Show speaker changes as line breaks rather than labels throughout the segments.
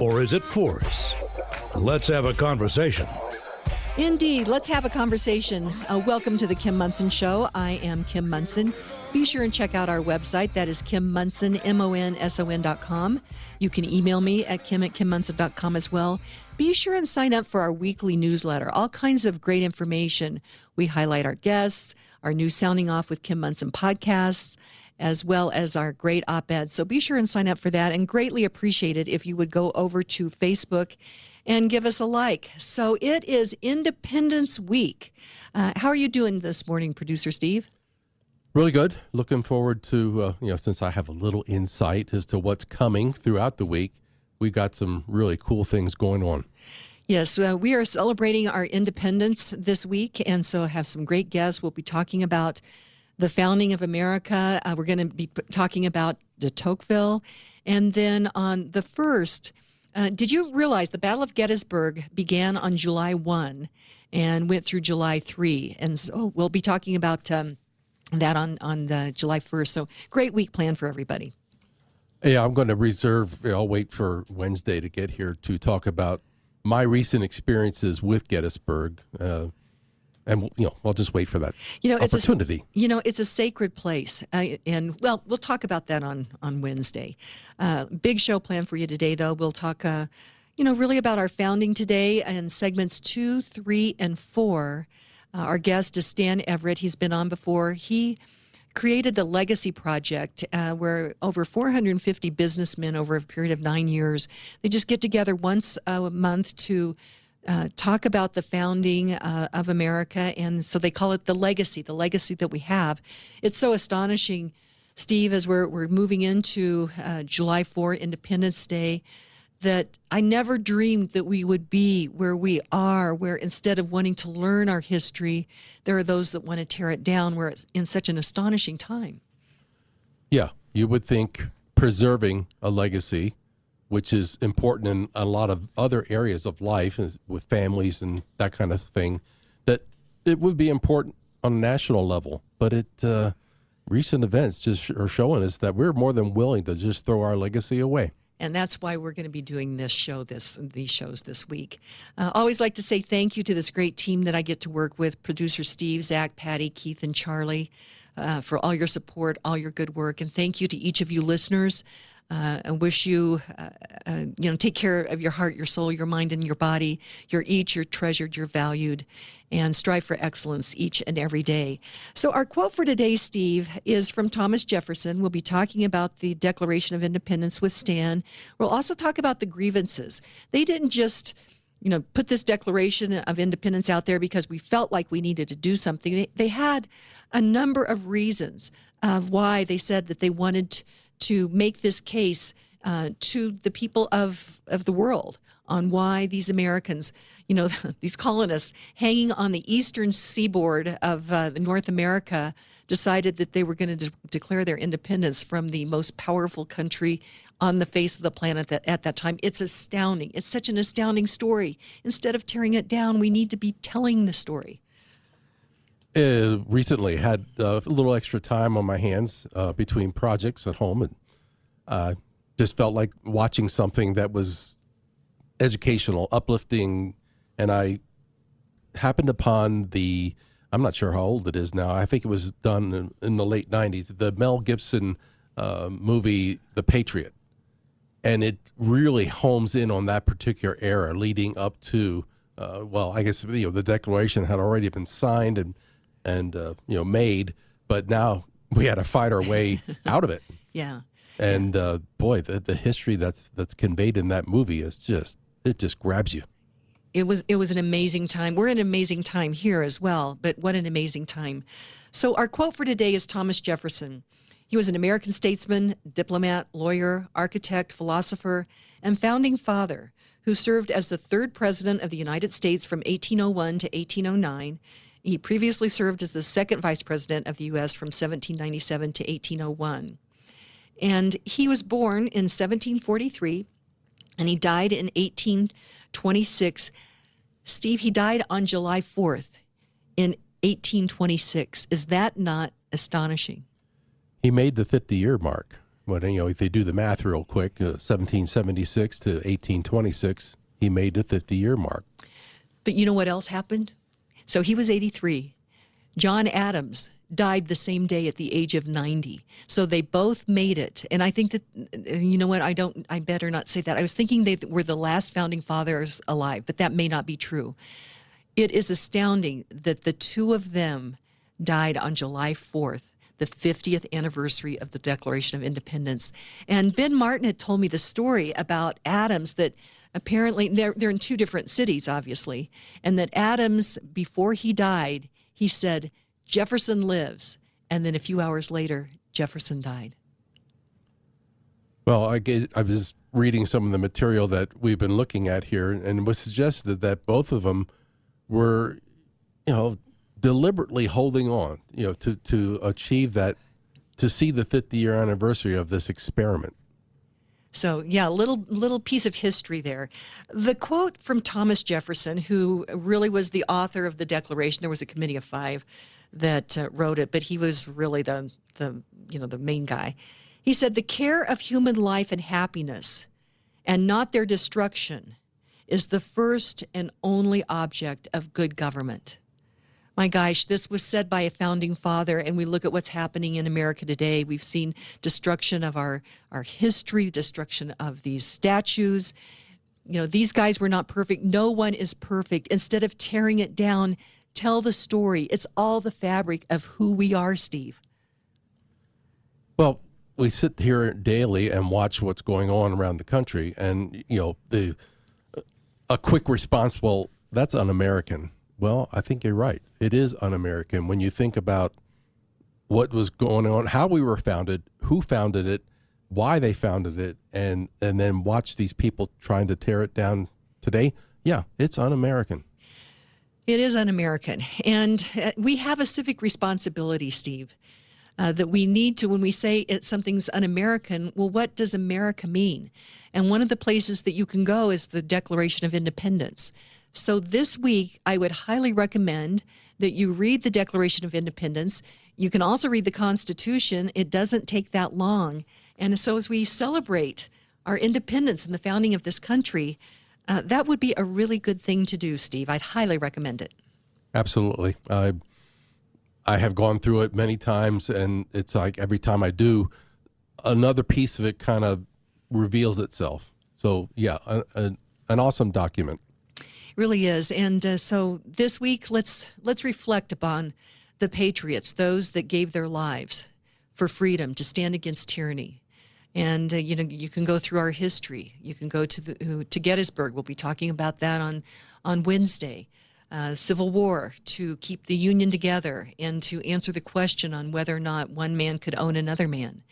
or is it force? Let's have a conversation.
Indeed. Let's have a conversation. Uh, welcome to the Kim Monson Show. I am Kim Monson. Be sure and check out our website. That is Kim Monson, M O N S O N dot com. You can email me at kim at kimmonson.com as well. Be sure and sign up for our weekly newsletter. All kinds of great information. We highlight our guests, our new Sounding Off with Kim Monson podcasts, as well as our great op ed. So be sure and sign up for that and greatly appreciate it if you would go over to Facebook and give us a like. So it is Independence Week. Uh, how are you doing this morning, producer Steve?
Really good. Looking forward to, uh, you know, since I have a little insight as to what's coming throughout the week, we've got some really cool things going on.
Yes, uh, we are celebrating our independence this week, and so have some great guests. We'll be talking about the founding of America. Uh, we're going to be talking about de Tocqueville, and then on the first, uh, did you realize the Battle of Gettysburg began on July one and went through July three? And so we'll be talking about um, that on on the July first. So great week planned for everybody.
Yeah, I'm going to reserve. I'll wait for Wednesday to get here to talk about my recent experiences with Gettysburg. Uh, and you know, I'll just wait for that
you know,
opportunity.
It's a, you know, it's a sacred place, uh, and well, we'll talk about that on on Wednesday. Uh, big show plan for you today, though. We'll talk, uh, you know, really about our founding today and segments two, three, and four. Uh, our guest is Stan Everitt. He's been on before. He created the Legacy Project, uh, where over 450 businessmen over a period of nine years, they just get together once a month to uh, talk about the founding uh, of America. And so they call it the legacy, the legacy that we have. It's so astonishing, Steve, as we're, we're moving into uh, July 4, Independence Day that I never dreamed that we would be where we are, where instead of wanting to learn our history, there are those that want to tear it down, where it's in such an astonishing time.
Yeah, you would think preserving a legacy, which is important in a lot of other areas of life with families and that kind of thing, that it would be important on a national level. But it, uh, recent events just are showing us that we're more than willing to just throw our legacy away.
And that's why we're going to be doing this show this these shows this week. Uh, always like to say thank you to this great team that i get to work with producer steve zach patty keith and charlie uh, for all your support all your good work. And thank you to each of you listeners uh, I wish you, uh, uh, you know, take care of your heart, your soul, your mind, and your body. You're each, you're treasured, you're valued, and strive for excellence each and every day. So, our quote for today, Steve, is from Thomas Jefferson. We'll be talking about the Declaration of Independence with Stan. We'll also talk about the grievances. They didn't just you know, put this Declaration of Independence out there because we felt like we needed to do something. They, they had a number of reasons of why they said that they wanted to make this case uh, to the people of, of the world on why these Americans, you know, these colonists hanging on the eastern seaboard of uh, North America decided that they were going to de- declare their independence from the most powerful country on the face of the planet that, at that time. It's astounding. It's such an astounding story. Instead of tearing it down, we need to be telling the story.
Uh, recently had uh, a little extra time on my hands uh, between projects at home and uh, just felt like watching something that was educational, uplifting, and I happened upon the. I'm not sure how old it is now. I think it was done in, in the late '90s. The Mel Gibson uh, movie, The Patriot, and it really homes in on that particular era, leading up to. Uh, well, I guess you know the Declaration had already been signed and and uh, you know made, but now we had to fight our way out of it.
Yeah.
And uh, boy, the, the history that's that's conveyed in that movie is just it just grabs you.
It was it was an amazing time. We're in an amazing time here as well, but what an amazing time. So our quote for today is Thomas Jefferson. He was an American statesman, diplomat, lawyer, architect, philosopher, and founding father who served as the third president of the United States from 1801 to 1809. He previously served as the second vice president of the U.S. from 1797 to 1801. And he was born in 1743 and he died in 1826. Steve, he died on July 4th in 1826. Is that not astonishing?
He made the 50 year mark. But, you know, if they do the math real quick, uh, 1776 to 1826, he made the 50 year mark.
But you know what else happened? So he was 83. John Adams died the same day at the age of 90. So they both made it. And I think that, you know what, I don't, I better not say that. I was thinking they were the last founding fathers alive, but that may not be true. It is astounding that the two of them died on July 4th the 50th anniversary of the Declaration of Independence. And Ben Martin had told me the story about Adams that apparently they're, they're in two different cities, obviously, and that Adams, before he died, he said, Jefferson lives. And then a few hours later, Jefferson died.
Well, I, get, I was reading some of the material that we've been looking at here, and it was suggested that both of them were, you know, deliberately holding on, you know, to to achieve that, to see the 50 year anniversary of this experiment.
So yeah, little little piece of history there. The quote from Thomas Jefferson, who really was the author of the Declaration. There was a committee of five that uh, wrote it, but he was really the the you know the main guy. He said, "The care of human life and happiness, and not their destruction, is the first and only object of good government." My gosh, this was said by a founding father, and we look at what's happening in America today. We've seen destruction of our, our history, destruction of these statues. You know, these guys were not perfect. No one is perfect. Instead of tearing it down, tell the story. It's all the fabric of who we are, Steve.
Well, we sit here daily and watch what's going on around the country, and you know, the a quick response. Well, that's un-American. Well, I think you're right. It is un American when you think about what was going on, how we were founded, who founded it, why they founded it, and, and then watch these people trying to tear it down today. Yeah, it's un American.
It is un American. And uh, we have a civic responsibility, Steve. Uh, that we need to when we say it, something's un-American. Well, what does America mean? And one of the places that you can go is the Declaration of Independence. So this week, I would highly recommend that you read the Declaration of Independence. You can also read the Constitution. It doesn't take that long. And so as we celebrate our independence and the founding of this country, uh, that would be a really good thing to do, Steve. I'd highly recommend it.
Absolutely. I I have gone through it many times, and it's like every time I do, another piece of it kind of reveals itself. So, yeah, a, a, an awesome document
really is. And uh, so this week, let's let's reflect upon the patriots, those that gave their lives for freedom to stand against tyranny. And uh, you know, you can go through our history. You can go to the to Gettysburg. We'll be talking about that on on Wednesday. Uh, Civil War to keep the Union together and to answer the question on whether or not one man could own another man.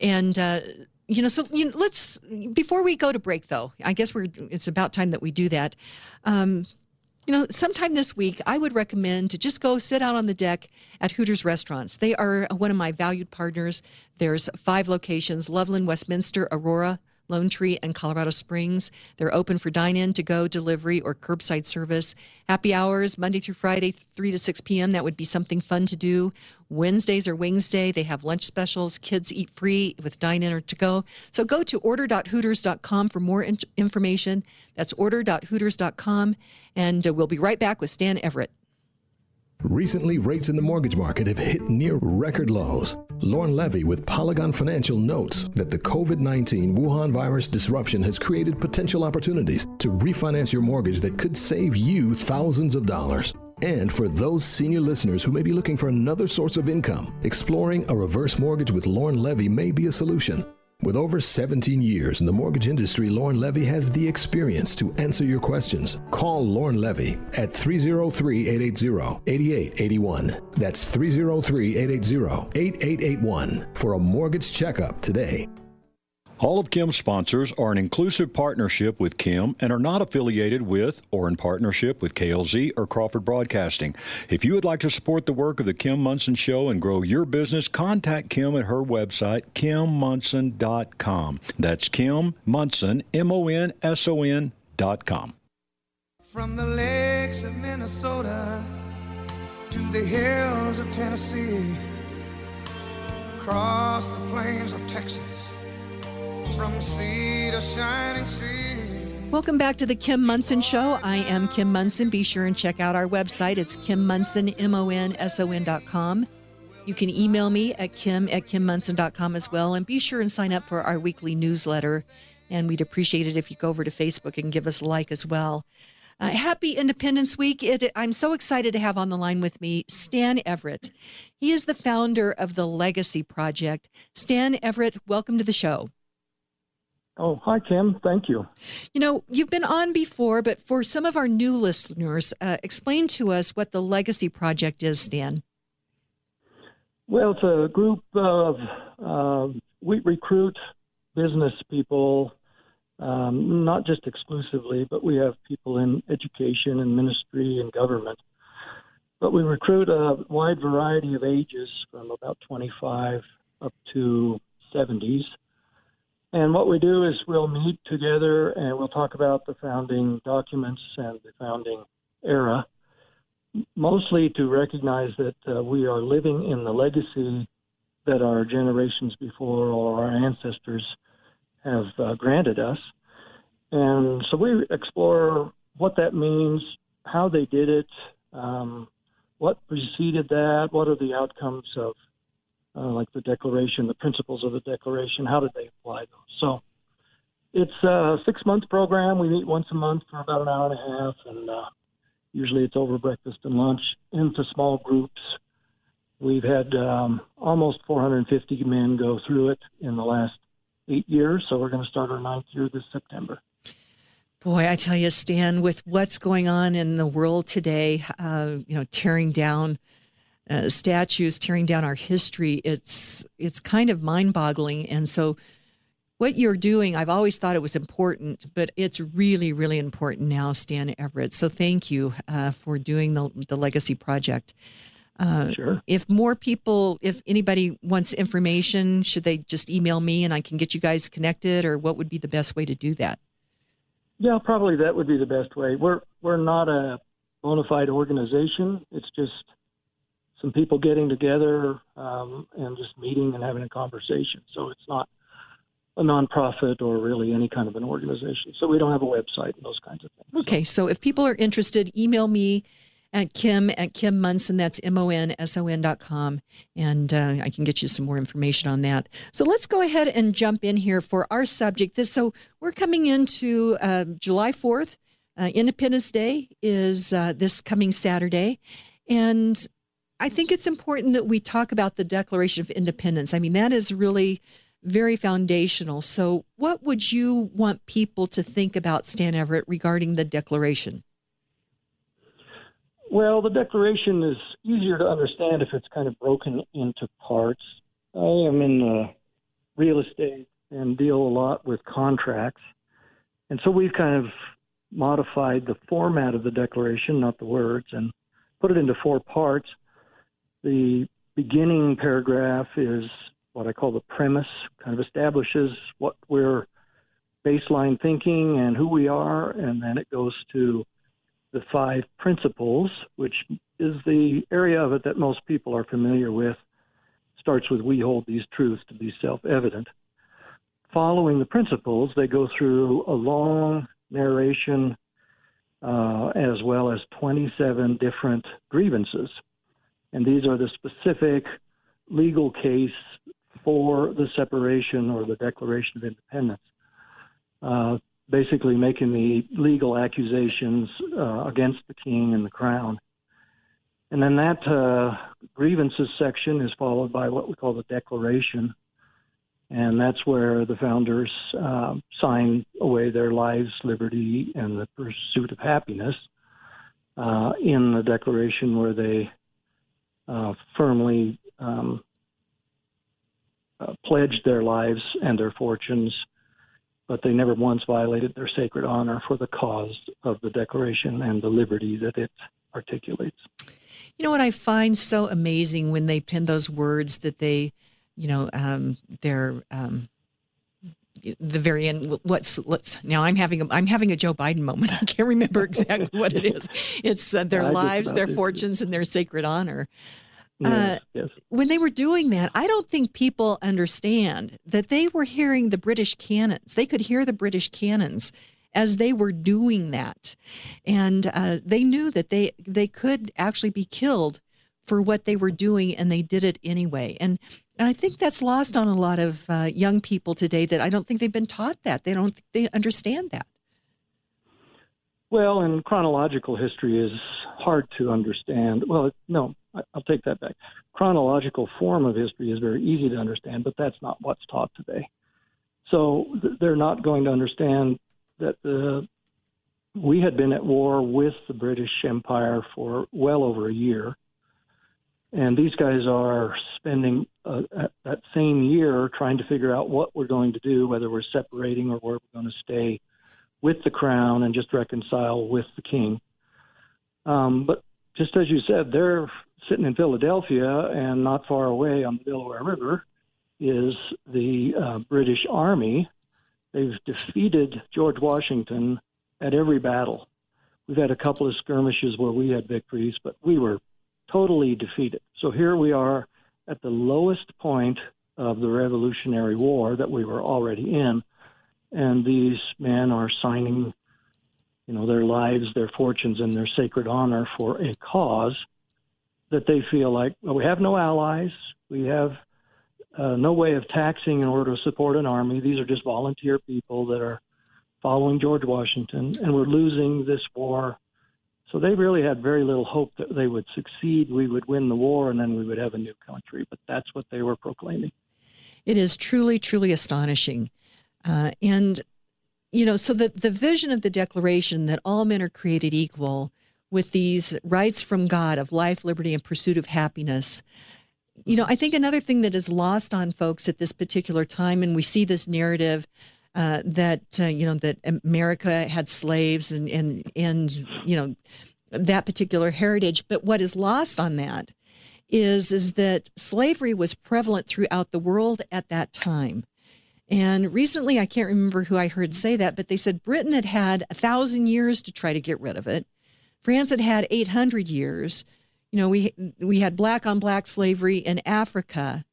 And uh, you know, so you know, let's before we go to break, though, I guess we're it's about time that we do that. Um, you know, sometime this week, I would recommend to just go sit out on the deck at Hooters Restaurants. They are one of my valued partners. There's five locations: Loveland, Westminster, Aurora, Lone Tree, and Colorado Springs. They're open for dine in, to go, delivery, or curbside service. Happy hours, Monday through Friday, 3 to 6 p.m. That would be something fun to do. Wednesdays are Wings Day, they have lunch specials. Kids eat free with dine in or to go. So go to order.hooters.com for more in- information. That's order.hooters.com. And uh, we'll be right back with Stan Everitt.
Recently, rates in the mortgage market have hit near record lows. Lauren Levy with Polygon Financial notes that the COVID 19 Wuhan virus disruption has created potential opportunities to refinance your mortgage that could save you thousands of dollars. And for those senior listeners who may be looking for another source of income, exploring a reverse mortgage with Lauren Levy may be a solution. With over 17 years in the mortgage industry, Lauren Levy has the experience to answer your questions. Call Lauren Levy at 303 880 8881. That's 303 880 8881 for a mortgage checkup today.
All of Kim's sponsors are an inclusive partnership with Kim and are not affiliated with or in partnership with KLZ or Crawford Broadcasting. If you would like to support the work of the Kim Monson Show and grow your business, contact Kim at her website, kimmonson.com. That's Kim Monson, M O N S O N dot com.
From the lakes of Minnesota to the hills of Tennessee, across the plains of Texas from sea to shining sea.
Welcome back to the Kim Monson Show. I am Kim Monson. Be sure and check out our website. It's Kim Monson, M O N S O N.com. You can email me at kim at kimmonson.com as well. And be sure and sign up for our weekly newsletter. And we'd appreciate it if you go over to Facebook and give us a like as well. Uh, happy Independence Week. It, I'm so excited to have on the line with me Stan Everitt. He is the founder of the Legacy Project. Stan Everitt, welcome to the show.
Oh, hi, Kim. Thank you.
You know, you've been on before, but for some of our new listeners, uh, explain to us what the Legacy Project is, Stan.
Well, it's a group of, uh, we recruit business people, um, not just exclusively, but we have people in education and ministry and government. But we recruit a wide variety of ages from about 25 up to 70s and what we do is we'll meet together and we'll talk about the founding documents and the founding era, mostly to recognize that uh, we are living in the legacy that our generations before or our ancestors have uh, granted us. And so we explore what that means, how they did it, um, what preceded that, what are the outcomes of uh, like the Declaration, the principles of the Declaration. How did they apply those? So it's a six month program. We meet once a month for about an hour and a half, and uh, usually it's over breakfast and lunch into small groups. We've had um, almost 450 men go through it in the last eight years, so we're going to start our ninth year this September.
Boy, I tell you, Stan, with what's going on in the world today, uh, you know, tearing down uh, statues, tearing down our history. It's it's kind of mind-boggling, and so what you're doing, I've always thought it was important, but it's really, really important now, Stan Everitt. So thank you uh, for doing the the legacy project.
Uh, sure.
If more people, if anybody wants information, should they just email me and I can get you guys connected, or what would be the best way to do that?
Yeah, probably that would be the best way. We're we're not a bona fide organization. It's just some people getting together um, and just meeting and having a conversation. So it's not a nonprofit or really any kind of an organization. So we don't have a website and those kinds of things.
Okay, so if people are interested, email me at Kim at Kim Monson. That's M O N S O N dot com. And uh, I can get you some more information on that. So let's go ahead and jump in here for our subject. This So we're coming into uh, July 4th. Uh, Independence Day is uh, this coming Saturday. And I think it's important that we talk about the Declaration of Independence. I mean, that is really very foundational. So, what would you want people to think about, Stan Everitt, regarding the Declaration?
Well, the Declaration is easier to understand if it's kind of broken into parts. I am in uh, real estate and deal a lot with contracts. And so we've kind of modified the format of the Declaration, not the words, and put it into four parts. The beginning paragraph is what I call the premise, kind of establishes what we're baseline thinking and who we are, and then it goes to the five principles, which is the area of it that most people are familiar with. Starts with we hold these truths to be self-evident. Following the principles, they go through a long narration uh, as well as 27 different grievances and these are the specific legal case for the separation or the Declaration of Independence. Uh, basically, making the legal accusations uh, against the king and the crown. And then that uh, grievances section is followed by what we call the declaration. And that's where the founders uh, signed away their lives, liberty, and the pursuit of happiness uh, in the Declaration, where they uh, firmly um, uh, pledged their lives and their fortunes, but they never once violated their sacred honor for the cause of the Declaration and the liberty that it articulates.
You know what I find so amazing when they pen those words that they, you know, um, they're um, the very end. Let's let's now. I'm having a I'm having a Joe Biden moment. I can't remember exactly what it is. It's uh, their lives, their fortunes, and their sacred honor.
Yes, uh, yes.
When they were doing that, I don't think people understand that they were hearing the British cannons. They could hear the British cannons as they were doing that, and uh, they knew that they they could actually be killed for what they were doing, and they did it anyway. And and I think that's lost on a lot of uh, young people today. That I don't think they've been taught that. They don't they understand that.
Well, and chronological history is hard to understand. Well, no, I'll take that back. Chronological form of history is very easy to understand, but that's not what's taught today. So they're not going to understand that the we had been at war with the British Empire for well over a year, and these guys are spending uh, that same year trying to figure out what we're going to do, whether we're separating or where we're going to stay with the crown and just reconcile with the king. Um, but just as you said, they're sitting in Philadelphia, and not far away on the Delaware River is the uh, British Army. They've defeated George Washington at every battle. We've had a couple of skirmishes where we had victories, but we were totally defeated. So here we are at the lowest point of the Revolutionary War that we were already in, and these men are signing, you know, their lives, their fortunes, and their sacred honor for a cause that they feel like well, we have no allies, we have uh, no way of taxing in order to support an army. These are just volunteer people that are following George Washington, and we're losing this war. So they really had very little hope that they would succeed. We would win the war, and then we would have a new country. But that's what they were proclaiming.
It is truly, truly astonishing. Uh, and, you know, so the, the vision of the Declaration that all men are created equal with these rights from God of life, liberty, and pursuit of happiness. You know, I think another thing that is lost on folks at this particular time, and we see this narrative uh, that uh, you know that America had slaves and and and you know that particular heritage, but what is lost on that is is that slavery was prevalent throughout the world at that time. And recently, I can't remember who I heard say that, but they said Britain had had a thousand years to try to get rid of it. France had had 800 years. You know, we we had black on black slavery in Africa,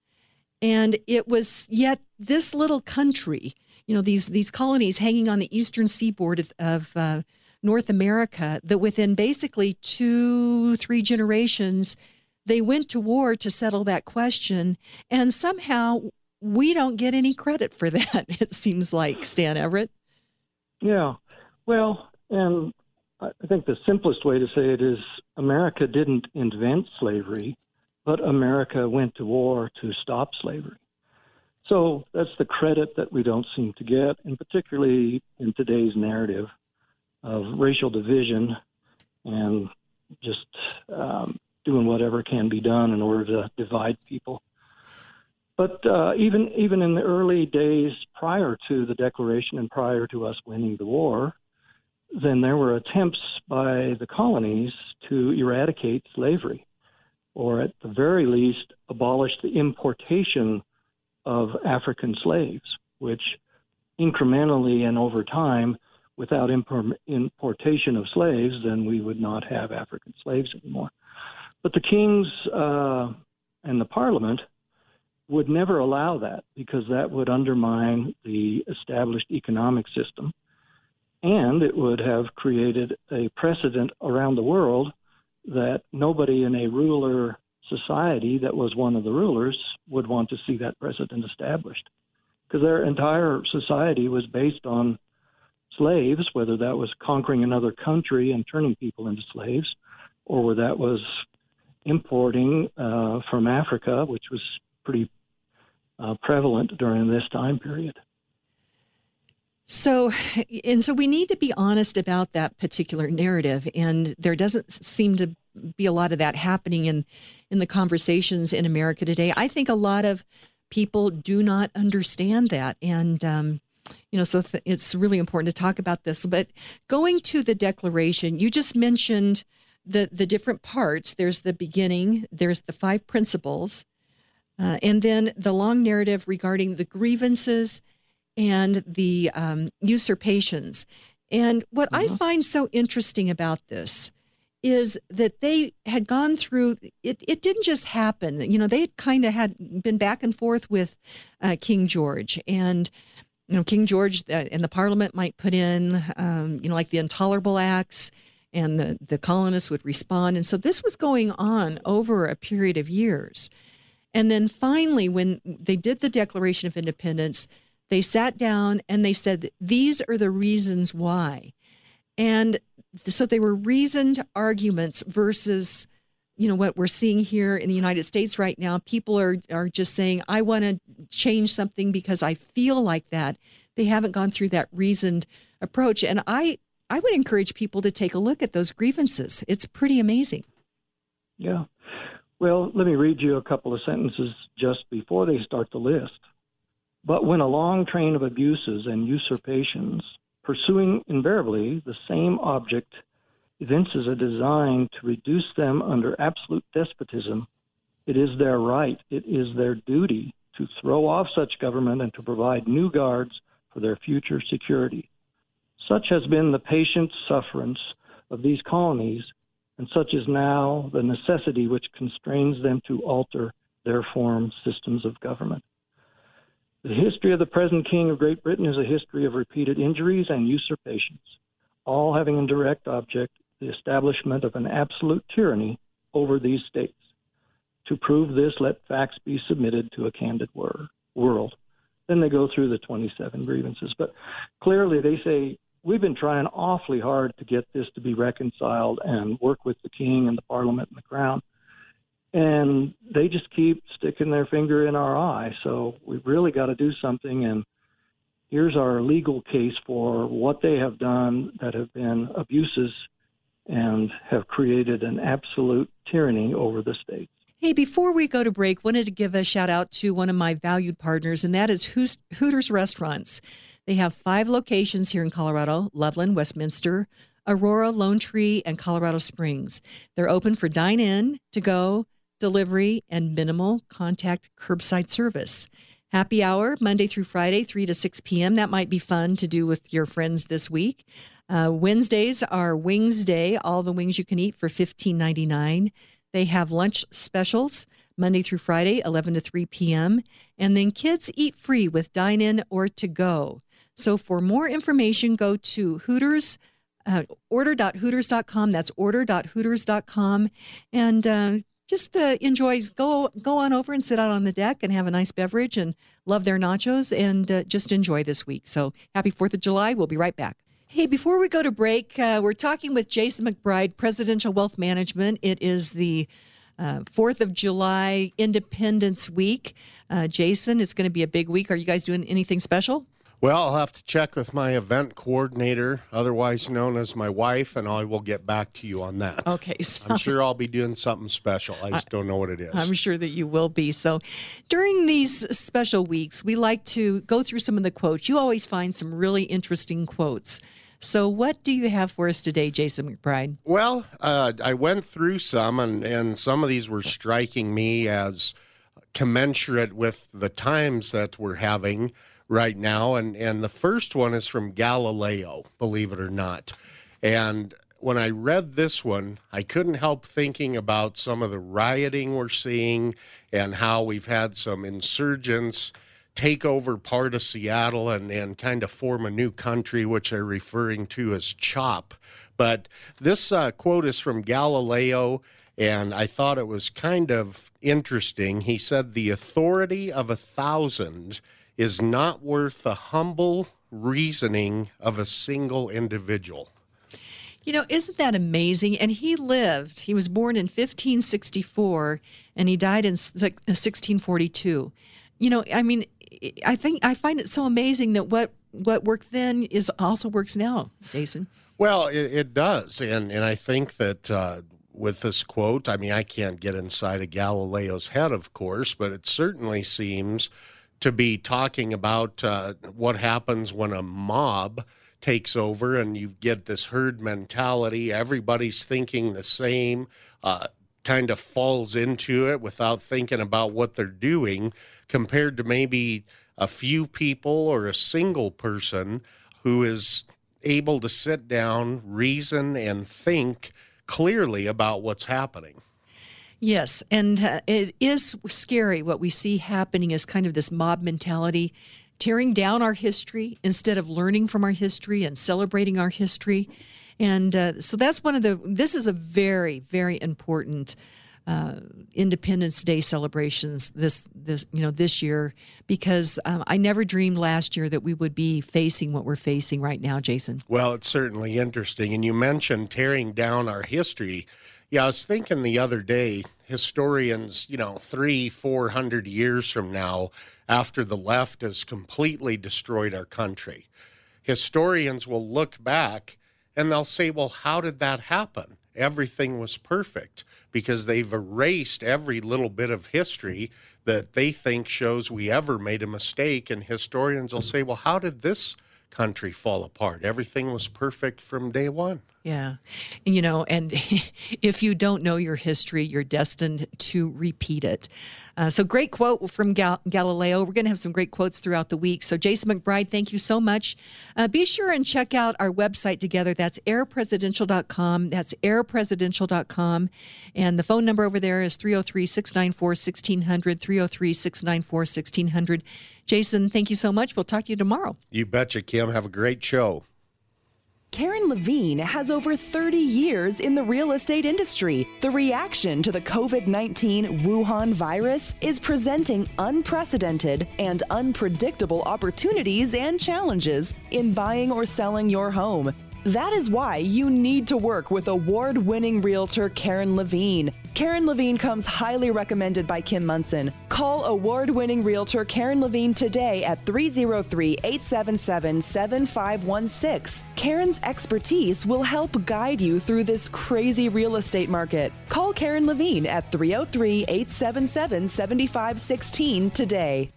and it was yet this little country, you know, these these colonies hanging on the eastern seaboard of, of uh, North America, that within basically two three generations, they went to war to settle that question, and somehow we don't get any credit for that. It seems like Stan Everitt.
Yeah, well, and I think the simplest way to say it is America didn't invent slavery, but America went to war to stop slavery. So that's the credit that we don't seem to get, and particularly in today's narrative of racial division and just um, doing whatever can be done in order to divide people. But uh, even even in the early days prior to the Declaration and prior to us winning the war, then there were attempts by the colonies to eradicate slavery, or at the very least, abolish the importation of African slaves, which incrementally and over time, without importation of slaves, then we would not have African slaves anymore. But the kings uh, and the parliament would never allow that because that would undermine the established economic system and it would have created a precedent around the world that nobody in a ruler society that was one of the rulers would want to see that precedent established. Because their entire society was based on slaves, whether that was conquering another country and turning people into slaves, or whether that was importing uh, from Africa, which was pretty uh, prevalent during this time period.
So, and so we need to be honest about that particular narrative, and there doesn't seem to be a lot of that happening in in the conversations in America today. I think a lot of people do not understand that, and um, you know, so th- it's really important to talk about this. But going to the Declaration, you just mentioned the the different parts. There's the beginning. There's the five principles, uh, and then the long narrative regarding the grievances and the um, usurpations. And what I
Mhm.
find so interesting about this is that they had gone through it it didn't just happen. You know they had kind of had been back and forth with uh, king george and you know king george uh, and the parliament might put in um, you know like the intolerable acts and the, the colonists would respond. And so this was going on over a period of years. And then finally when they did the declaration of independence they sat down and they said these are the reasons why. And so they were reasoned arguments versus you know what we're seeing here in the United States right now. People are are just saying I want to change something because I feel like that. They haven't gone through that reasoned approach. And I I would encourage people to take a look at those grievances. It's pretty amazing.
Yeah. Well, let me read you a couple of sentences just before they start the list. But when a long train of abuses and usurpations, pursuing invariably the same object, evinces a design to reduce them under absolute despotism, it is their right, it is their duty to throw off such government and to provide new guards for their future security. Such has been the patient sufferance of these colonies and such is now the necessity which constrains them to alter their form systems of government. The history of the present King of Great Britain is a history of repeated injuries and usurpations, all having in direct object the establishment of an absolute tyranny over these states. To prove this, let facts be submitted to a candid wor- world. Then they go through the 27 grievances. But clearly, they say we've been trying awfully hard to get this to be reconciled and work with the king and the parliament and the crown. And they just keep sticking their finger in our eye. So we've really got to do something. And here's our legal case for what they have done that have been abuses and have created an absolute tyranny over the states.
Hey, before we go to break, wanted to give a shout out to one of my valued partners, and that is Hooters Restaurants. They have five locations here in Colorado Loveland, Westminster, Aurora, Lone Tree, and Colorado Springs. They're open for dine in, to go, delivery, and minimal contact curbside service. Happy hour, Monday through Friday, 3 to 6 p.m. That might be fun to do with your friends this week. Uh, Wednesdays are Wings Day, all the wings you can eat for $15.99. They have lunch specials Monday through Friday, 11 to 3 p.m. And then kids eat free with dine in or to go. So for more information, go to Hooters, uh, order.hooters.com. That's order.hooters.com. And uh, just uh, enjoy, go, go on over and sit out on the deck and have a nice beverage and love their nachos and uh, just enjoy this week. So happy 4th of July. We'll be right back. Hey, before we go to break, uh, we're talking with Jason McBride, Presidential Wealth Management. It is the uh, 4th of July Independence Week. Uh, Jason, it's going to be a big week. Are you guys doing anything special?
Well, I'll have to check with my event coordinator, otherwise known as my wife, and I will get back to you on that.
Okay, so
I'm sure I'll be doing something special. I just don't know what it is.
I'm sure that you will be. So, during these special weeks, we like to go through some of the quotes. You always find some really interesting quotes. So, what do you have for us today, Jason McBride?
Well, uh, I went through some, and, and some of these were striking me as commensurate with the times that we're having right now. And, and the first one is from Galileo, believe it or not. And when I read this one, I couldn't help thinking about some of the rioting we're seeing and how we've had some insurgents take over part of Seattle and, and kind of form a new country, which they're referring to as CHOP. But this uh, quote is from Galileo, and I thought it was kind of interesting. He said, The authority of a thousand is not worth the humble reasoning of a single individual.
You know, isn't that amazing? And he lived, he was born in 1564 and he died in 1642. you know, I mean, I think I find it so amazing that what what worked then is also works now, Jason.
Well, it, it does, and and I think that uh, with this quote, I mean, I can't get inside of Galileo's head, of course, but it certainly seems to be talking about uh, what happens when a mob takes over and you get this herd mentality. Everybody's thinking the same. Uh, kind of falls into it without thinking about what they're doing compared to maybe a few people or a single person who is able to sit down, reason, and think clearly about what's happening.
Yes, and uh, it is scary what we see happening is kind of this mob mentality, tearing down our history instead of learning from our history and celebrating our history. And uh, so that's one of the, this is a very, very important uh, Independence Day celebrations this this you know this year because um, I never dreamed last year that we would be facing what we're facing right now, Jason.
Well, it's certainly interesting, and you mentioned tearing down our history. Yeah, I was thinking the other day, historians, you know, three, four hundred years from now, after the left has completely destroyed our country, historians will look back and they'll say, well, how did that happen? Everything was perfect because they've erased every little bit of history that they think shows we ever made a mistake. And historians will say, well, how did this country fall apart? Everything was perfect from day one.
Yeah. You know, and if you don't know your history, you're destined to repeat it. Uh, so, great quote from Gal- Galileo. We're going to have some great quotes throughout the week. So, Jason McBride, thank you so much. Uh, be sure and check out our website together. That's airpresidential.com. That's airpresidential.com. And the phone number over there is 303 694 1600. 303 694 1600. Jason, thank you so much. We'll talk to you tomorrow.
You betcha, Kim. Have a great show.
Karen Levine has over 30 years in the real estate industry. The reaction to the COVID 19 Wuhan virus is presenting unprecedented and unpredictable opportunities and challenges in buying or selling your home. That is why you need to work with award winning realtor Karen Levine. Karen Levine comes highly recommended by Kim Monson. Call award winning realtor Karen Levine today at 303 877 7516. Karen's expertise will help guide you through this crazy real estate market. Call Karen Levine at 303 877 7516 today.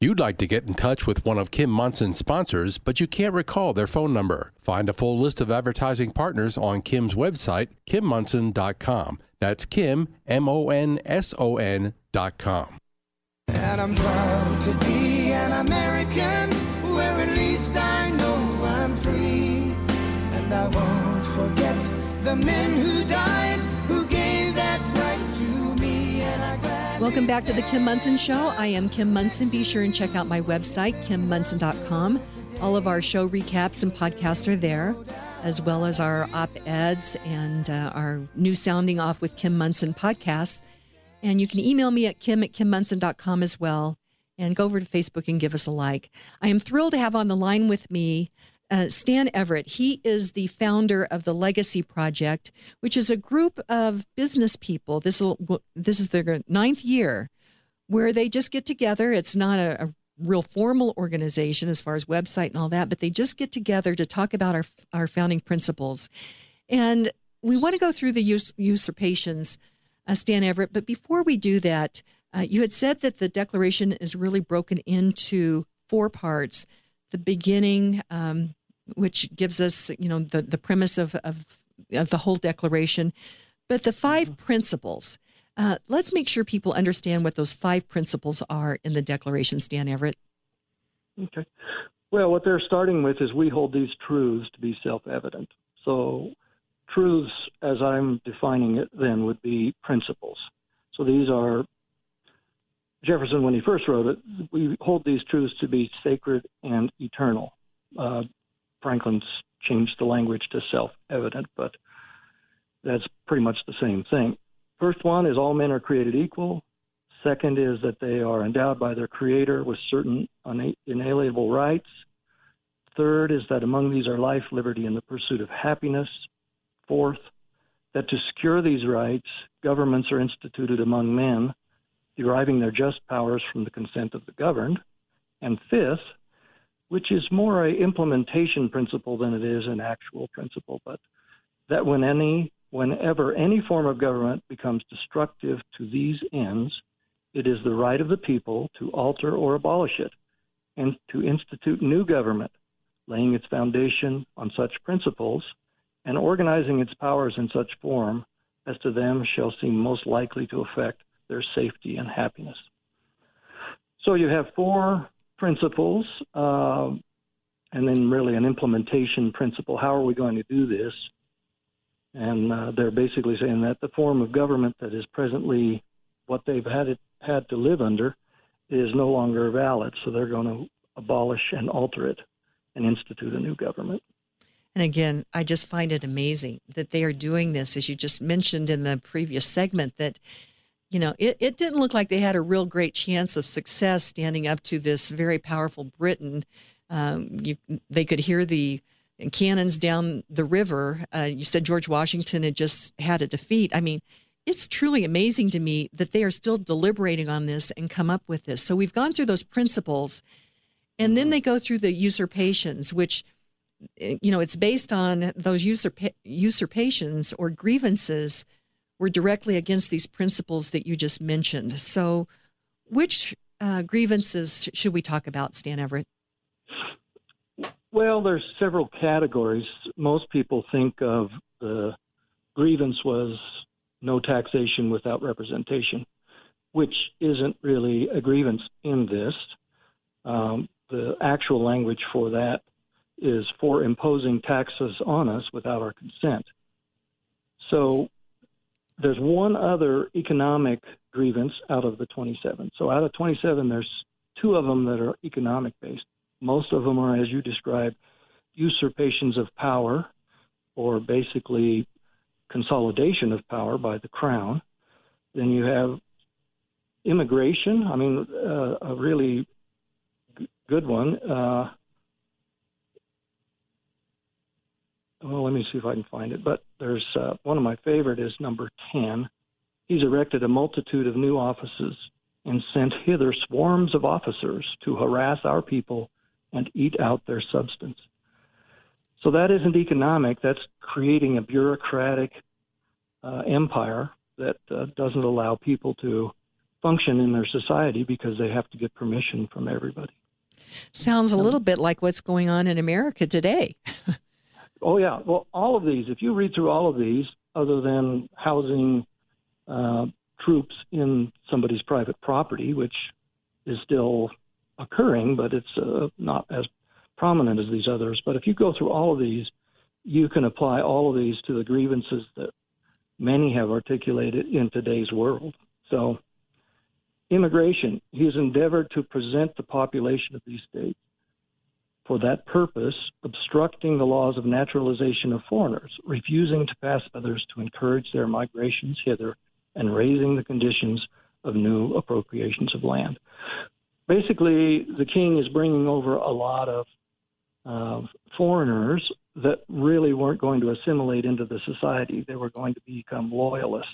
You'd like to get in touch with one of Kim Monson's sponsors, but you can't recall their phone number. Find a full list of advertising partners on Kim's website, kimmonson.com. That's Kim, M O N S O N.com.
And I'm proud to be an American, where at least I know I'm free. And I won't forget the men who died,
Welcome back to the Kim Monson Show. I am Kim Monson. Be sure and check out my website, kimmonson.com. All of our show recaps and podcasts are there, as well as our op eds and uh, our new Sounding Off with Kim Monson podcasts. And you can email me at kim at kimmonson.com as well. And go over to Facebook and give us a like. I am thrilled to have on the line with me uh, Stan Everitt. He is the founder of the Legacy Project, which is a group of business people. This will this is their ninth year, where they just get together. It's not a, a real formal organization as far as website and all that, but they just get together to talk about our our founding principles. And we want to go through the us- usurpations, uh, Stan Everitt. But before we do that, uh, you had said that the Declaration is really broken into four parts: the beginning, um, which gives us, you know, the the premise of of, of the whole Declaration, but the 5 principles. Uh, let's make sure people understand what those five principles are in the Declaration, Stan Everitt.
Okay. Well, what they're starting with is we hold these truths to be self evident. So, truths, as I'm defining it, then would be principles. So, these are Jefferson, when he first wrote it, we hold these truths to be sacred and eternal. Uh, Franklin's changed the language to self evident, but that's pretty much the same thing. First one is all men are created equal. Second is that they are endowed by their Creator with certain inalienable rights. Third is that among these are life, liberty, and the pursuit of happiness. Fourth, that to secure these rights, governments are instituted among men. deriving their just powers from the consent of the governed. And fifth, which is more a implementation principle than it is an actual principle, but that when any whenever any form of government becomes destructive to these ends, it is the right of the people to alter or abolish it and to institute new government, laying its foundation on such principles and organizing its powers in such form as to them shall seem most likely to affect their safety and happiness. So you have four principles, uh, and then really an implementation principle. How are we going to do this? And uh, they're basically saying that the form of government that is presently what they've had it, had to live under is no longer valid. So they're going to abolish and alter it and institute a new government.
And again, I just find it amazing that they are doing this, as you just mentioned in the previous segment, that, you know, it, it didn't look like they had a real great chance of success standing up to this very powerful Britain. Um, you, they could hear the cannons down the river. Uh, you said George Washington had just had a defeat. I mean, it's truly amazing to me that they are still deliberating on this and come up with this. So we've gone through those principles, and then they go through the usurpations, which – you know, it's based on those usurp- usurpations or grievances were directly against these principles that you just mentioned. So, which uh, grievances should we talk about, Stan Everitt?
Well, there's several categories. Most people think of the grievance was no taxation without representation, which isn't really a grievance in this. Um, the actual language for that is for imposing taxes on us without our consent. So there's one other economic grievance out of the 27. So out of 27, there's two of them that are economic based. Most of them are, as you described, usurpations of power, or basically consolidation of power by the crown. Then you have immigration. I mean, uh, a really g- good one. Uh, well, let me see if I can find it. But there's uh, one of my favorite is number 10. He's erected a multitude of new offices and sent hither swarms of officers to harass our people and eat out their substance. So that isn't economic. That's creating a bureaucratic uh, empire that uh, doesn't allow people to function in their society because they have to get permission from everybody.
Sounds a little bit like what's going on in America today.
Oh yeah. Well, all of these. If you read through all of these, other than housing uh, troops in somebody's private property, which is still occurring, but it's uh, not as prominent as these others. But if you go through all of these, you can apply all of these to the grievances that many have articulated in today's world. So, immigration, he has endeavored to present the population of these states for that purpose, obstructing the laws of naturalization of foreigners, refusing to pass others to encourage their migrations hither, and raising the conditions of new appropriations of land. Basically, the king is bringing over a lot of uh, foreigners that really weren't going to assimilate into the society. They were going to become loyalists.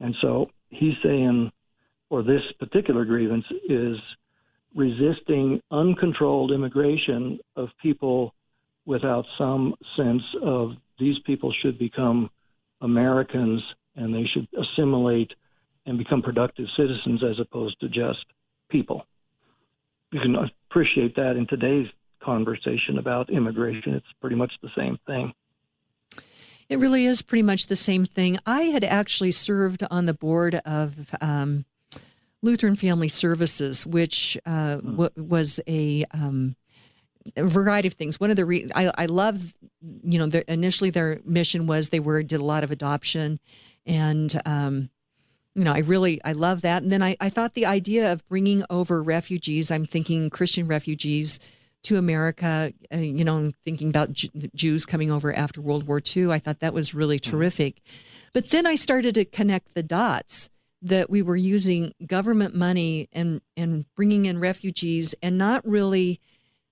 And so he's saying, or this particular grievance is resisting uncontrolled immigration of people without some sense of these people should become Americans and they should assimilate and become productive citizens as opposed to just people. You can appreciate that in today's conversation about immigration. It's pretty much the same thing.
It really is pretty much the same thing. I had actually served on the board of um, Lutheran Family Services, which uh, hmm. w- was a, um, a, variety of things. One of the re- I, I love, you know, initially their mission was they were did a lot of adoption, and um, you know, I really I love that. And then I, I thought the idea of bringing over refugees, I'm thinking Christian refugees to America, uh, you know, thinking about J- Jews coming over after World War II. I thought that was really hmm. terrific. But then I started to connect the dots that we were using government money and and bringing in refugees and not really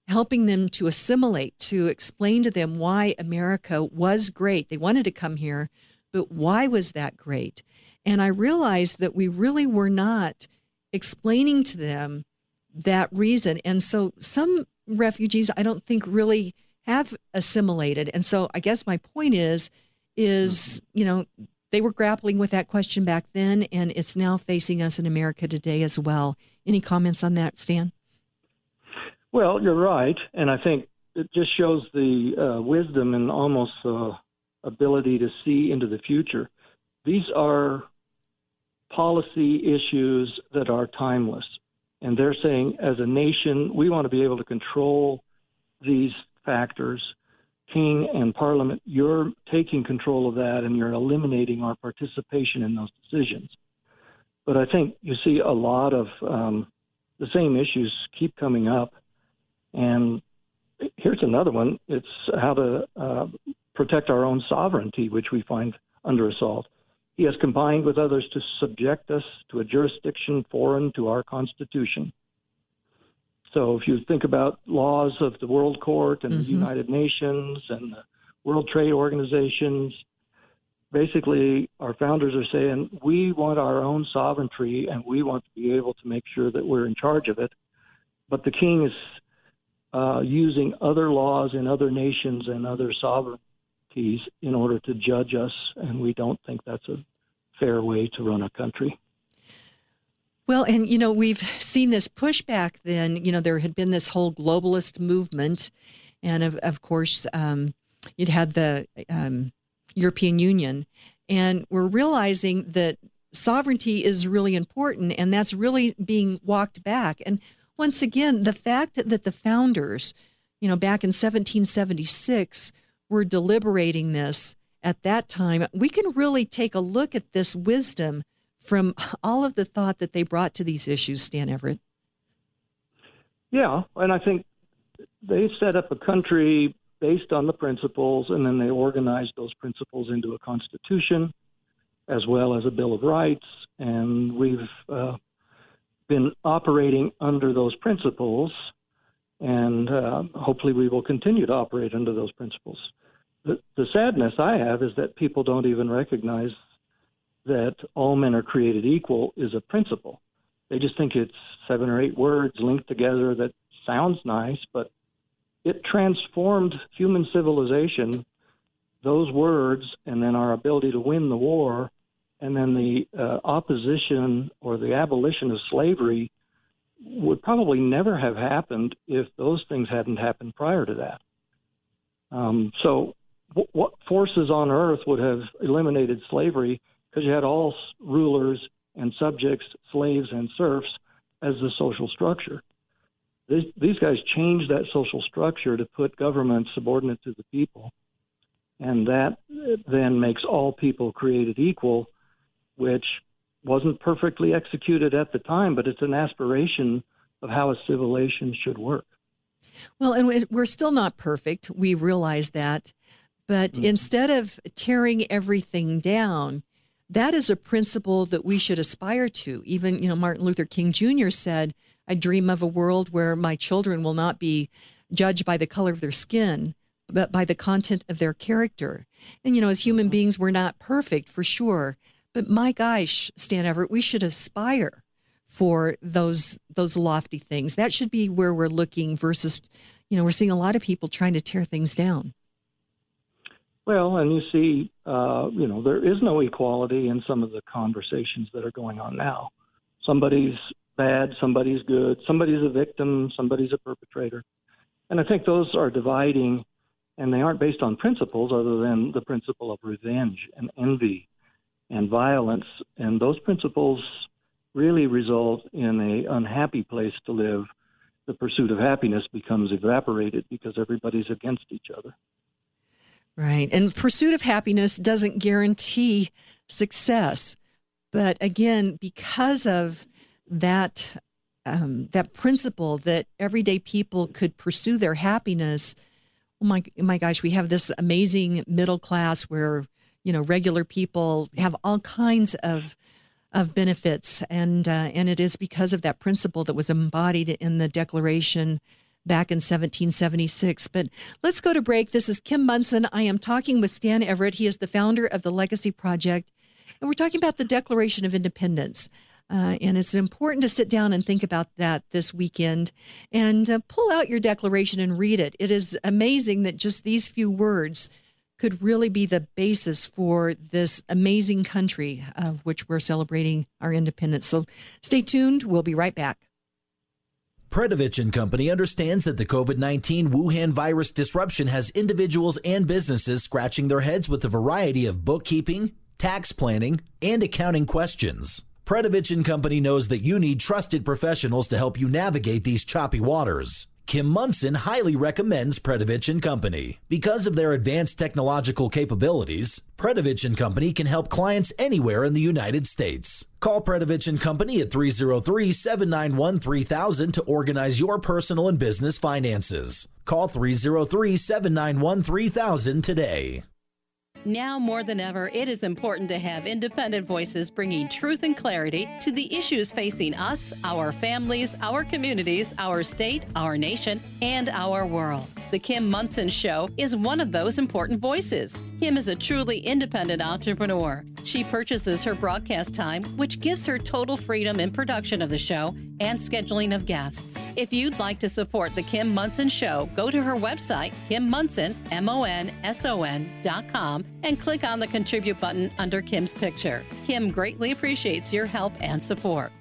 helping them to assimilate to explain to them why America was great they wanted to come here but why was that great and i realized that we really were not explaining to them that reason. And so some refugees, I don't think really have assimilated. And so I guess my point is, is, mm-hmm. you know, they were grappling with that question back then, and it's now facing us in America today as well. Any comments on that, Stan?
Well, you're right. And I think it just shows the uh, wisdom and almost uh, ability to see into the future. These are policy issues that are timeless. And they're saying, as a nation, we want to be able to control these factors. King and Parliament, you're taking control of that and you're eliminating our participation in those decisions. But I think you see a lot of um, the same issues keep coming up. And here's another one it's how to uh, protect our own sovereignty, which we find under assault. He has combined with others to subject us to a jurisdiction foreign to our Constitution. So if you think about laws of the World Court and mm-hmm. the United Nations and the World Trade Organizations, basically our founders are saying we want our own sovereignty and we want to be able to make sure that we're in charge of it. But the king is uh, using other laws in other nations and other sovereignties in order to judge us, and we don't think that's a fair way to run a country.
Well, and you know, we've seen this pushback then. You know, there had been this whole globalist movement, and of, of course, um, you'd had the um, European Union, and we're realizing that sovereignty is really important, and that's really being walked back. And once again, the fact that, that the founders, you know, back in 1776, were deliberating this at that time, we can really take a look at this wisdom from all of the thought that they brought to these issues, Stan Everitt.
Yeah, and I think they set up a country based on the principles, and then they organized those principles into a constitution as well as a Bill of Rights. And we've uh, been operating under those principles and uh, hopefully we will continue to operate under those principles. The, the sadness I have is that people don't even recognize that all men are created equal is a principle. They just think it's seven or eight words linked together that sounds nice, but it transformed human civilization, those words, and then our ability to win the war, and then the uh, opposition or the abolition of slavery would probably never have happened if those things hadn't happened prior to that. Um, so, w- what forces on earth would have eliminated slavery? Because you had all rulers and subjects, slaves and serfs, as the social structure. These, these guys changed that social structure to put government subordinate to the people, and that then makes all people created equal, which wasn't perfectly executed at the time, but it's an aspiration of how a civilization should work.
Well, and we're still not perfect. We realize that. But mm-hmm. instead of tearing everything down, that is a principle that we should aspire to. Even, you know, Martin Luther King Jr. said, I dream of a world where my children will not be judged by the color of their skin, but by the content of their character. And, you know, as human mm-hmm. beings, we're not perfect for sure. But my gosh, Stan Everitt, we should aspire for those those lofty things. That should be where we're looking versus, you know, we're seeing a lot of people trying to tear things down.
Well, and you see, uh, you know, there is no equality in some of the conversations that are going on now. Somebody's bad, somebody's good, somebody's a victim, somebody's a perpetrator. And I think those are dividing, and they aren't based on principles other than the principle of revenge and envy and violence. And those principles really result in a unhappy place to live. The pursuit of happiness becomes evaporated because everybody's against each other.
Right. And pursuit of happiness doesn't guarantee success. But again, because of that um, that principle that everyday people could pursue their happiness, oh my my gosh, we have this amazing middle class where you know regular people have all kinds of of benefits and uh, and it is because of that principle that was embodied in the declaration back in 1776 but let's go to break this is kim Monson. i am talking with stan everitt he is the founder of the legacy project and we're talking about the declaration of independence Uh, and it's important to sit down and think about that this weekend and uh, pull out your declaration and read it. It is amazing that just these few words could really be the basis for this amazing country of which we're celebrating our independence. So stay tuned. We'll be right back.
Predovich and Company understands that the COVID 19 Wuhan virus disruption has individuals and businesses scratching their heads with a variety of bookkeeping, tax planning, and accounting questions. Predovich and Company knows that you need trusted professionals to help you navigate these choppy waters. Kim Monson highly recommends Predovich and Company. Because of their advanced technological capabilities, Predovich and Company can help clients anywhere in the United States. Call Predovich and Company at 303-791-3000 to organize your personal and business finances. Call 303-791-3000 today.
Now more than ever, it is important to have independent voices bringing truth and clarity to the issues facing us, our families, our communities, our state, our nation, and our world. The Kim Monson Show is one of those important voices. Kim is a truly independent entrepreneur. She purchases her broadcast time, which gives her total freedom in production of the show and scheduling of guests. If you'd like to support The Kim Monson Show, go to her website, kimmonson, M-O-N-S-O-N dot com, and click on the Contribute button under Kim's picture. Kim greatly appreciates your help and support.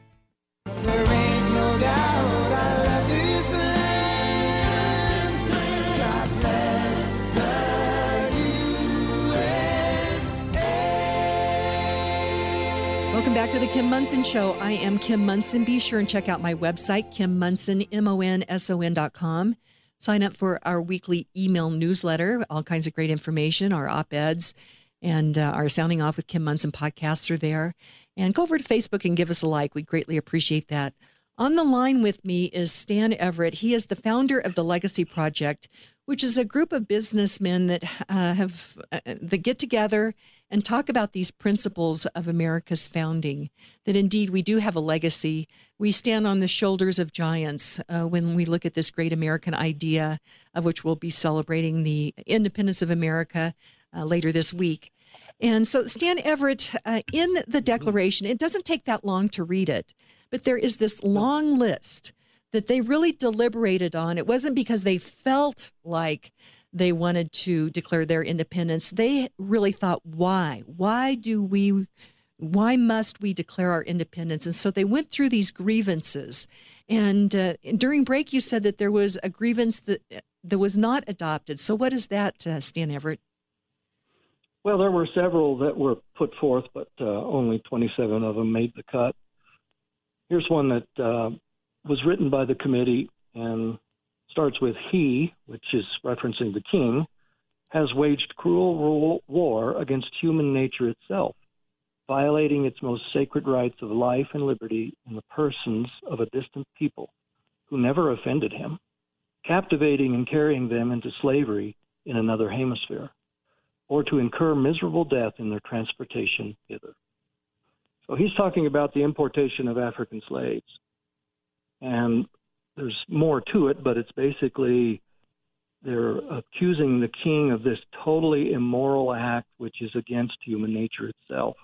Welcome back to the Kim Monson Show. I am Kim Monson. Be sure and check out my website, Kim Monson, M-O-N-S-O-N dot com. Sign up for our weekly email newsletter, all kinds of great information, our op-eds, and uh, our Sounding Off with Kim Monson podcasts are there. And go over to Facebook and give us a like. We'd greatly appreciate that. On the line with me is Stan Everitt. He is the founder of the Legacy Project, which is a group of businessmen that uh, have uh, that get together and talk about these principles of America's founding. That indeed we do have a legacy. We stand on the shoulders of giants uh, when we look at this great American idea, of which we'll be celebrating the independence of America uh, later this week. And so, Stan Everitt, uh, in the Declaration, it doesn't take that long to read it, but there is this long list that they really deliberated on. It wasn't because they felt like they wanted to declare their independence. They really thought, why? Why do we? Why must we declare our independence? And so they went through these grievances. And uh, during break, you said that there was a grievance that that was not adopted. So what is that, uh, Stan Everitt?
Well, there were several that were put forth, but uh, only 27 of them made the cut. Here's one that uh, was written by the committee and starts with He, which is referencing the king, has waged cruel war against human nature itself, violating its most sacred rights of life and liberty in the persons of a distant people who never offended him, captivating and carrying them into slavery in another hemisphere, or to incur miserable death in their transportation hither. So he's talking about the importation of African slaves. And there's more to it, but it's basically they're accusing the king of this totally immoral act, which is against human nature itself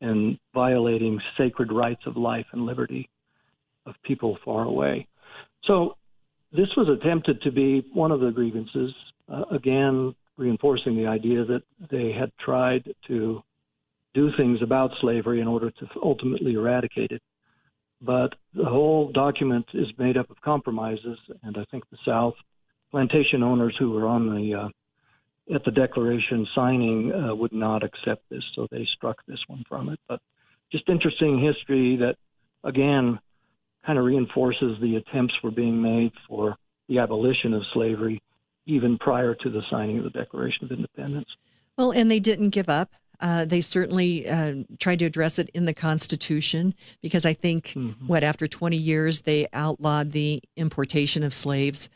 and violating sacred rights of life and liberty of people far away. So this was attempted to be one of the grievances, uh, again, reinforcing the idea that they had tried to do things about slavery in order to ultimately eradicate it. But the whole document is made up of compromises, and I think the South plantation owners who were on the uh, at the declaration signing uh, would not accept this, so they struck this one from it. But just interesting history that, again, kind of reinforces the attempts were being made for the abolition of slavery even prior to the signing of the Declaration of Independence.
Well, and they didn't give up. Uh, they certainly uh, tried to address it in the Constitution because I think, mm-hmm. what, after 20 years, they outlawed the importation of slaves.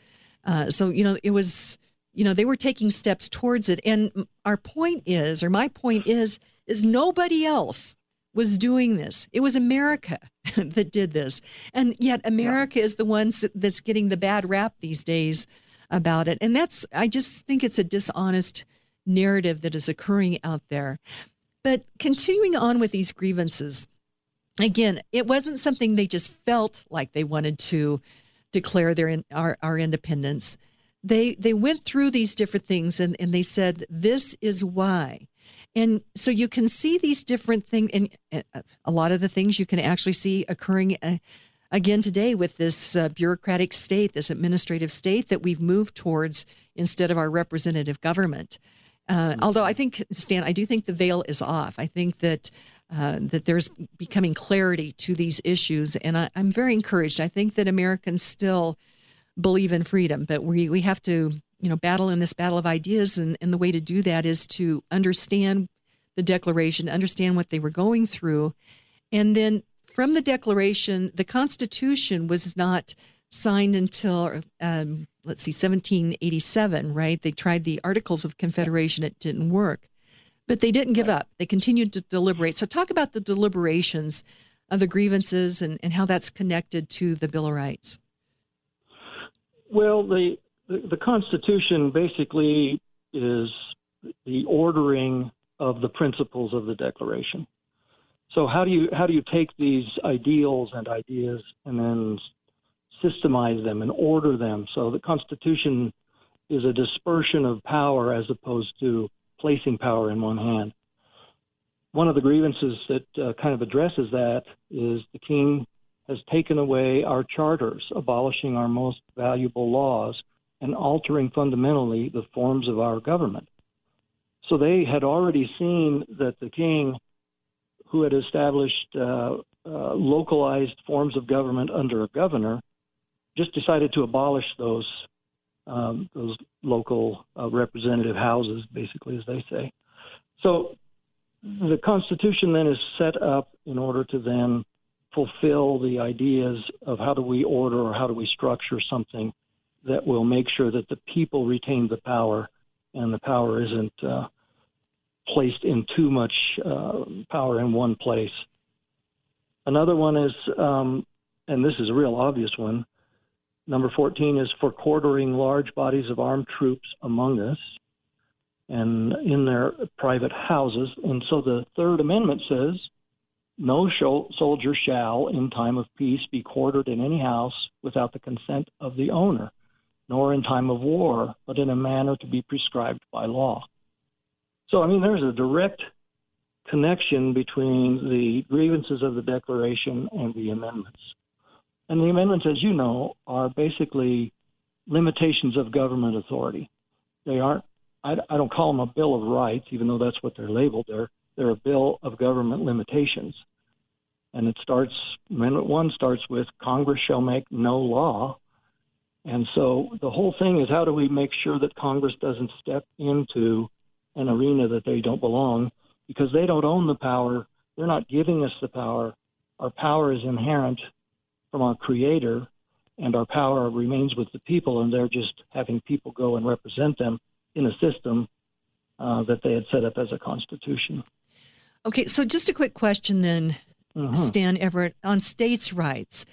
Uh, so, you know, it was, you know, they were taking steps towards it. And our point is, or my point is, is nobody else was doing this. It was America that did this. And yet, America yeah. is the ones that's getting the bad rap these days about it. And that's, I just think it's a dishonest narrative that is occurring out there. But continuing on with these grievances, again, it wasn't something they just felt like they wanted to declare their our, our independence. They they went through these different things and, and they said this is why. And so you can see these different things, and a lot of the things you can actually see occurring uh, again today with this uh, bureaucratic state, this administrative state that we've moved towards instead of our representative government. Uh, mm-hmm. although I think, Stan, I do think the veil is off. I think that uh, that there's becoming clarity to these issues, and I, am very encouraged. I think that Americans still believe in freedom, but we we have to you know battle in this battle of ideas, and, and the way to do that is to understand the Declaration, understand what they were going through, and then from the Declaration, the Constitution was not signed until um, let's see 1787 right they tried the articles of confederation it didn't work but they didn't give up. They continued to deliberate. So, talk about the deliberations of the grievances and, and how that's connected to the Bill of Rights.
Well, the, the, the Constitution basically is the ordering of the principles of the Declaration. So, how do you how do you take these ideals and ideas and then systemize them and order them? So, the Constitution is a dispersion of power as opposed to placing power in one hand. One of the grievances that uh, kind of addresses that is the king has taken away our charters, abolishing our most valuable laws, and altering fundamentally the forms of our government. So they had already seen that the king, who had established uh, uh, localized forms of government under a governor, just decided to abolish those um, those local uh, representative houses, basically, as they say. So the Constitution then is set up in order to then fulfill the ideas of how do we order or how do we structure something that will make sure that the people retain the power and the power isn't uh, placed in too much uh, power in one place. Another one is, um, and this is a real obvious one, Number 14 is for quartering large bodies of armed troops among us and in their private houses. And so the Third Amendment says no soldier shall, in time of peace, be quartered in any house without the consent of the owner, nor in time of war, but in a manner to be prescribed by law. So, I mean, there's a direct connection between the grievances of the Declaration and the amendments. And the amendments, as you know, are basically limitations of government authority. They aren't. I, I don't call them a bill of rights, even though that's what they're labeled. They're they're a bill of government limitations. And it starts. Amendment one starts with Congress shall make no law. And so the whole thing is how do we make sure that Congress doesn't step into an arena that they don't belong because they don't own the power. They're not giving us the power. Our power is inherent from our Creator, and our power remains with the people, and they're just having people go and represent them in a system uh, that they had set up as a constitution.
Okay, so just a quick question then, mm-hmm. Stan Everitt, on states' rights.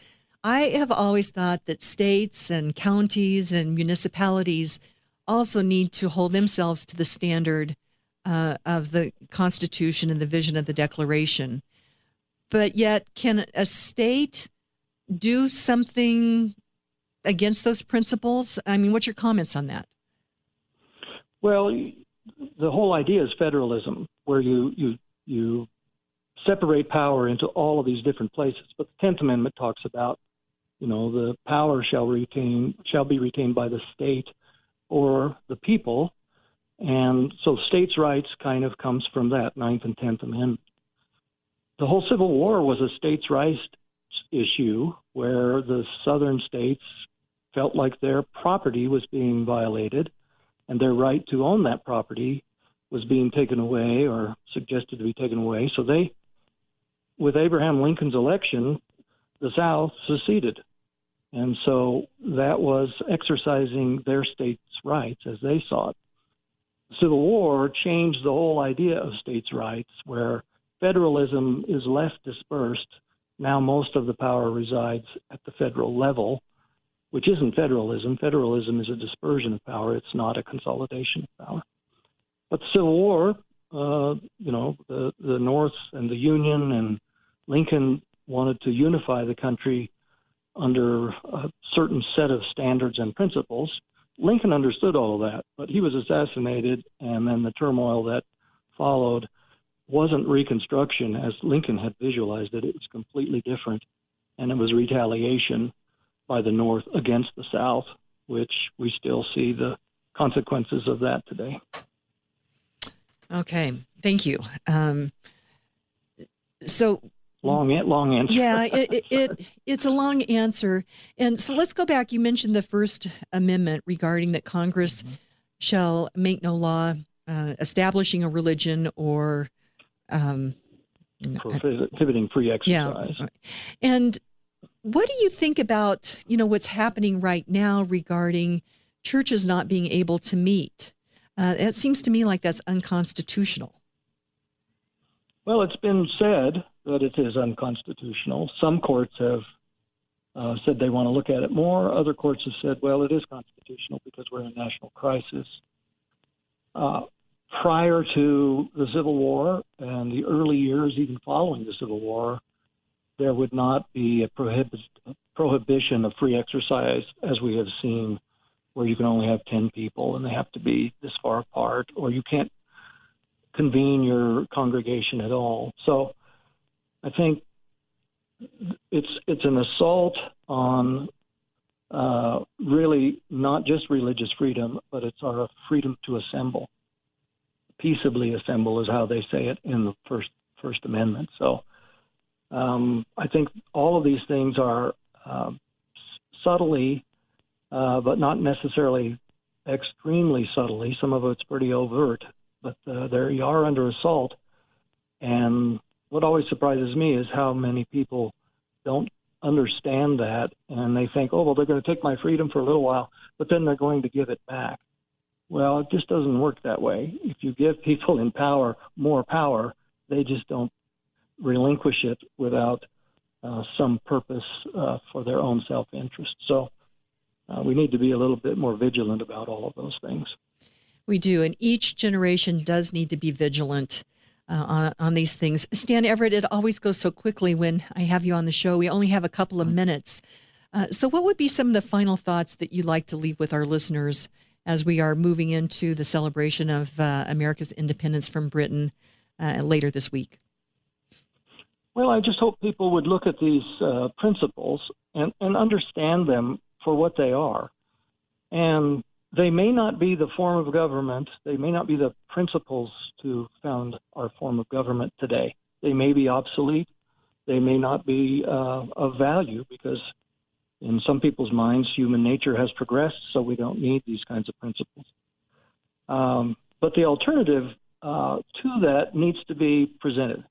I have always thought that states and counties and municipalities also need to hold themselves to the standard uh, of the Constitution and the vision of the Declaration. But yet, can a state do something against those principles? I mean, what's your comments on that?
Well, the whole idea is federalism, where you you you separate power into all of these different places. But the Tenth Amendment talks about, you know, the power shall retain shall be retained by the state or the people, and so states' rights kind of comes from that Ninth and Tenth Amendment. The whole Civil War was a states' rights issue where the southern states felt like their property was being violated and their right to own that property was being taken away or suggested to be taken away. So they, with Abraham Lincoln's election, the South seceded. And so that was exercising their states' rights as they saw it. Civil War changed the whole idea of states' rights, where federalism is less dispersed now, most of the power resides at the federal level, which isn't federalism. Federalism is a dispersion of power, it's not a consolidation of power. But the Civil War, uh, you know, the, the North and the Union and Lincoln wanted to unify the country under a certain set of standards and principles. Lincoln understood all of that, but he was assassinated, and then the turmoil that followed wasn't Reconstruction as Lincoln had visualized it. It was completely different, and it was retaliation by the North against the South, which we still see the consequences of that today.
Okay, thank you. Um, so
long, long answer.
yeah, it, it, it, it's a long answer, and so let's go back. You mentioned the First Amendment regarding that Congress mm-hmm. shall make no law uh, establishing a religion or um,
prohibiting free exercise.
Yeah, and what do you think about you know what's happening right now regarding churches not being able to meet? Uh, it seems to me like that's unconstitutional.
Well, it's been said that it is unconstitutional. Some courts have uh, said they want to look at it more. Other courts have said, well, it is constitutional because we're in a national crisis. Uh, prior to the Civil War and the early years, even following the Civil War, there would not be a prohibit, prohibition of free exercise as we have seen, where you can only have 10 people and they have to be this far apart, or you can't convene your congregation at all. So I think it's it's an assault on uh, really not just religious freedom, but it's our freedom to assemble peaceably assemble is how they say it in the first First Amendment. So um, I think all of these things are uh, subtly, uh, but not necessarily extremely subtly. Some of it's pretty overt, but uh, they are under assault. And what always surprises me is how many people don't understand that and they think, oh, well, they're going to take my freedom for a little while, but then they're going to give it back. Well, it just doesn't work that way. If you give people in power more power, they just don't relinquish it without uh, some purpose uh, for their own self interest. So uh, we need to be a little bit more vigilant about all of those things.
We do, and each generation does need to be vigilant. Uh, on, on these things. Stan Everitt, it always goes so quickly when I have you on the show. We only have a couple of minutes. Uh, so, what would be some of the final thoughts that you'd like to leave with our listeners as we are moving into the celebration of uh, America's independence from Britain uh, later this week?
Well, I just hope people would look at these uh, principles and, and understand them for what they are. And they may not be the form of government, they may not be the principles to found our form of government today. They may be obsolete, they may not be uh, of value because in some people's minds, human nature has progressed, so we don't need these kinds of principles. Um, but the alternative uh, to that needs to be presented.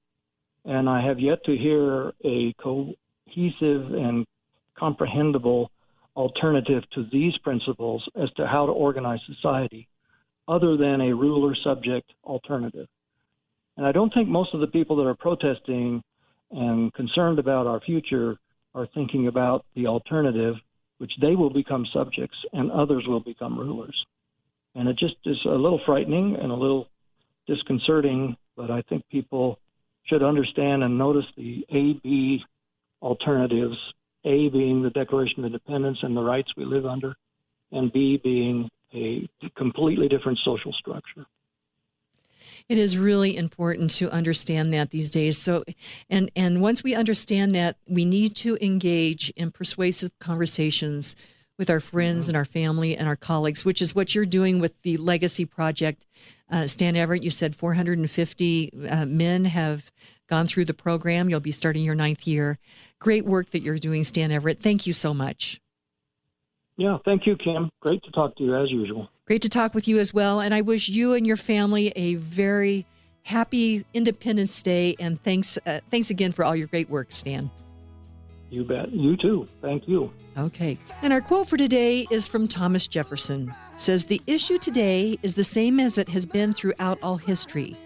And I have yet to hear a cohesive and comprehensible alternative to these principles as to how to organize society other than a ruler subject alternative. And I don't think most of the people that are protesting and concerned about our future are thinking about the alternative, which they will become subjects and others will become rulers. And it just is a little frightening and a little disconcerting, but I think people should understand and notice the A B alternatives A being the Declaration of Independence and the rights we live under, and B being a completely different social structure.
It is really important to understand that these days. So, and and once we understand that, we need to engage in persuasive conversations with our friends mm-hmm. and our family and our colleagues, which is what you're doing with the Legacy Project. Uh, Stan Everitt, you said 450 uh, men have gone through the program. You'll be starting your ninth year. Great work that you're doing, Stan Everitt. Thank you so much.
Yeah, thank you, Kim. Great to talk to you as usual.
Great to talk with you as well. And I wish you and your family a very happy Independence Day. And thanks, uh, thanks again for all your great work, Stan.
You bet. You too. Thank you.
Okay. And our quote for today is from Thomas Jefferson. It says the issue today is the same as it has been throughout all history,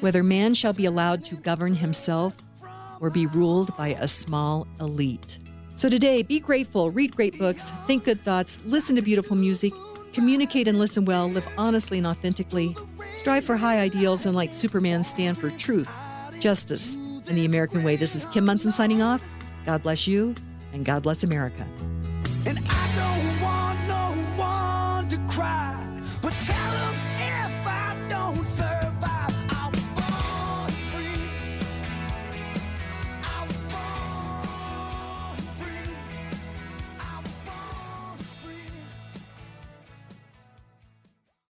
whether man shall be allowed to govern himself or be ruled by a small elite. So today, be grateful, read great books, think good thoughts, listen to beautiful music, communicate and listen well, live honestly and authentically, strive for high ideals, and like Superman, stand for truth, justice, and the American way. This is Kim Monson signing off. God bless you, and God bless America.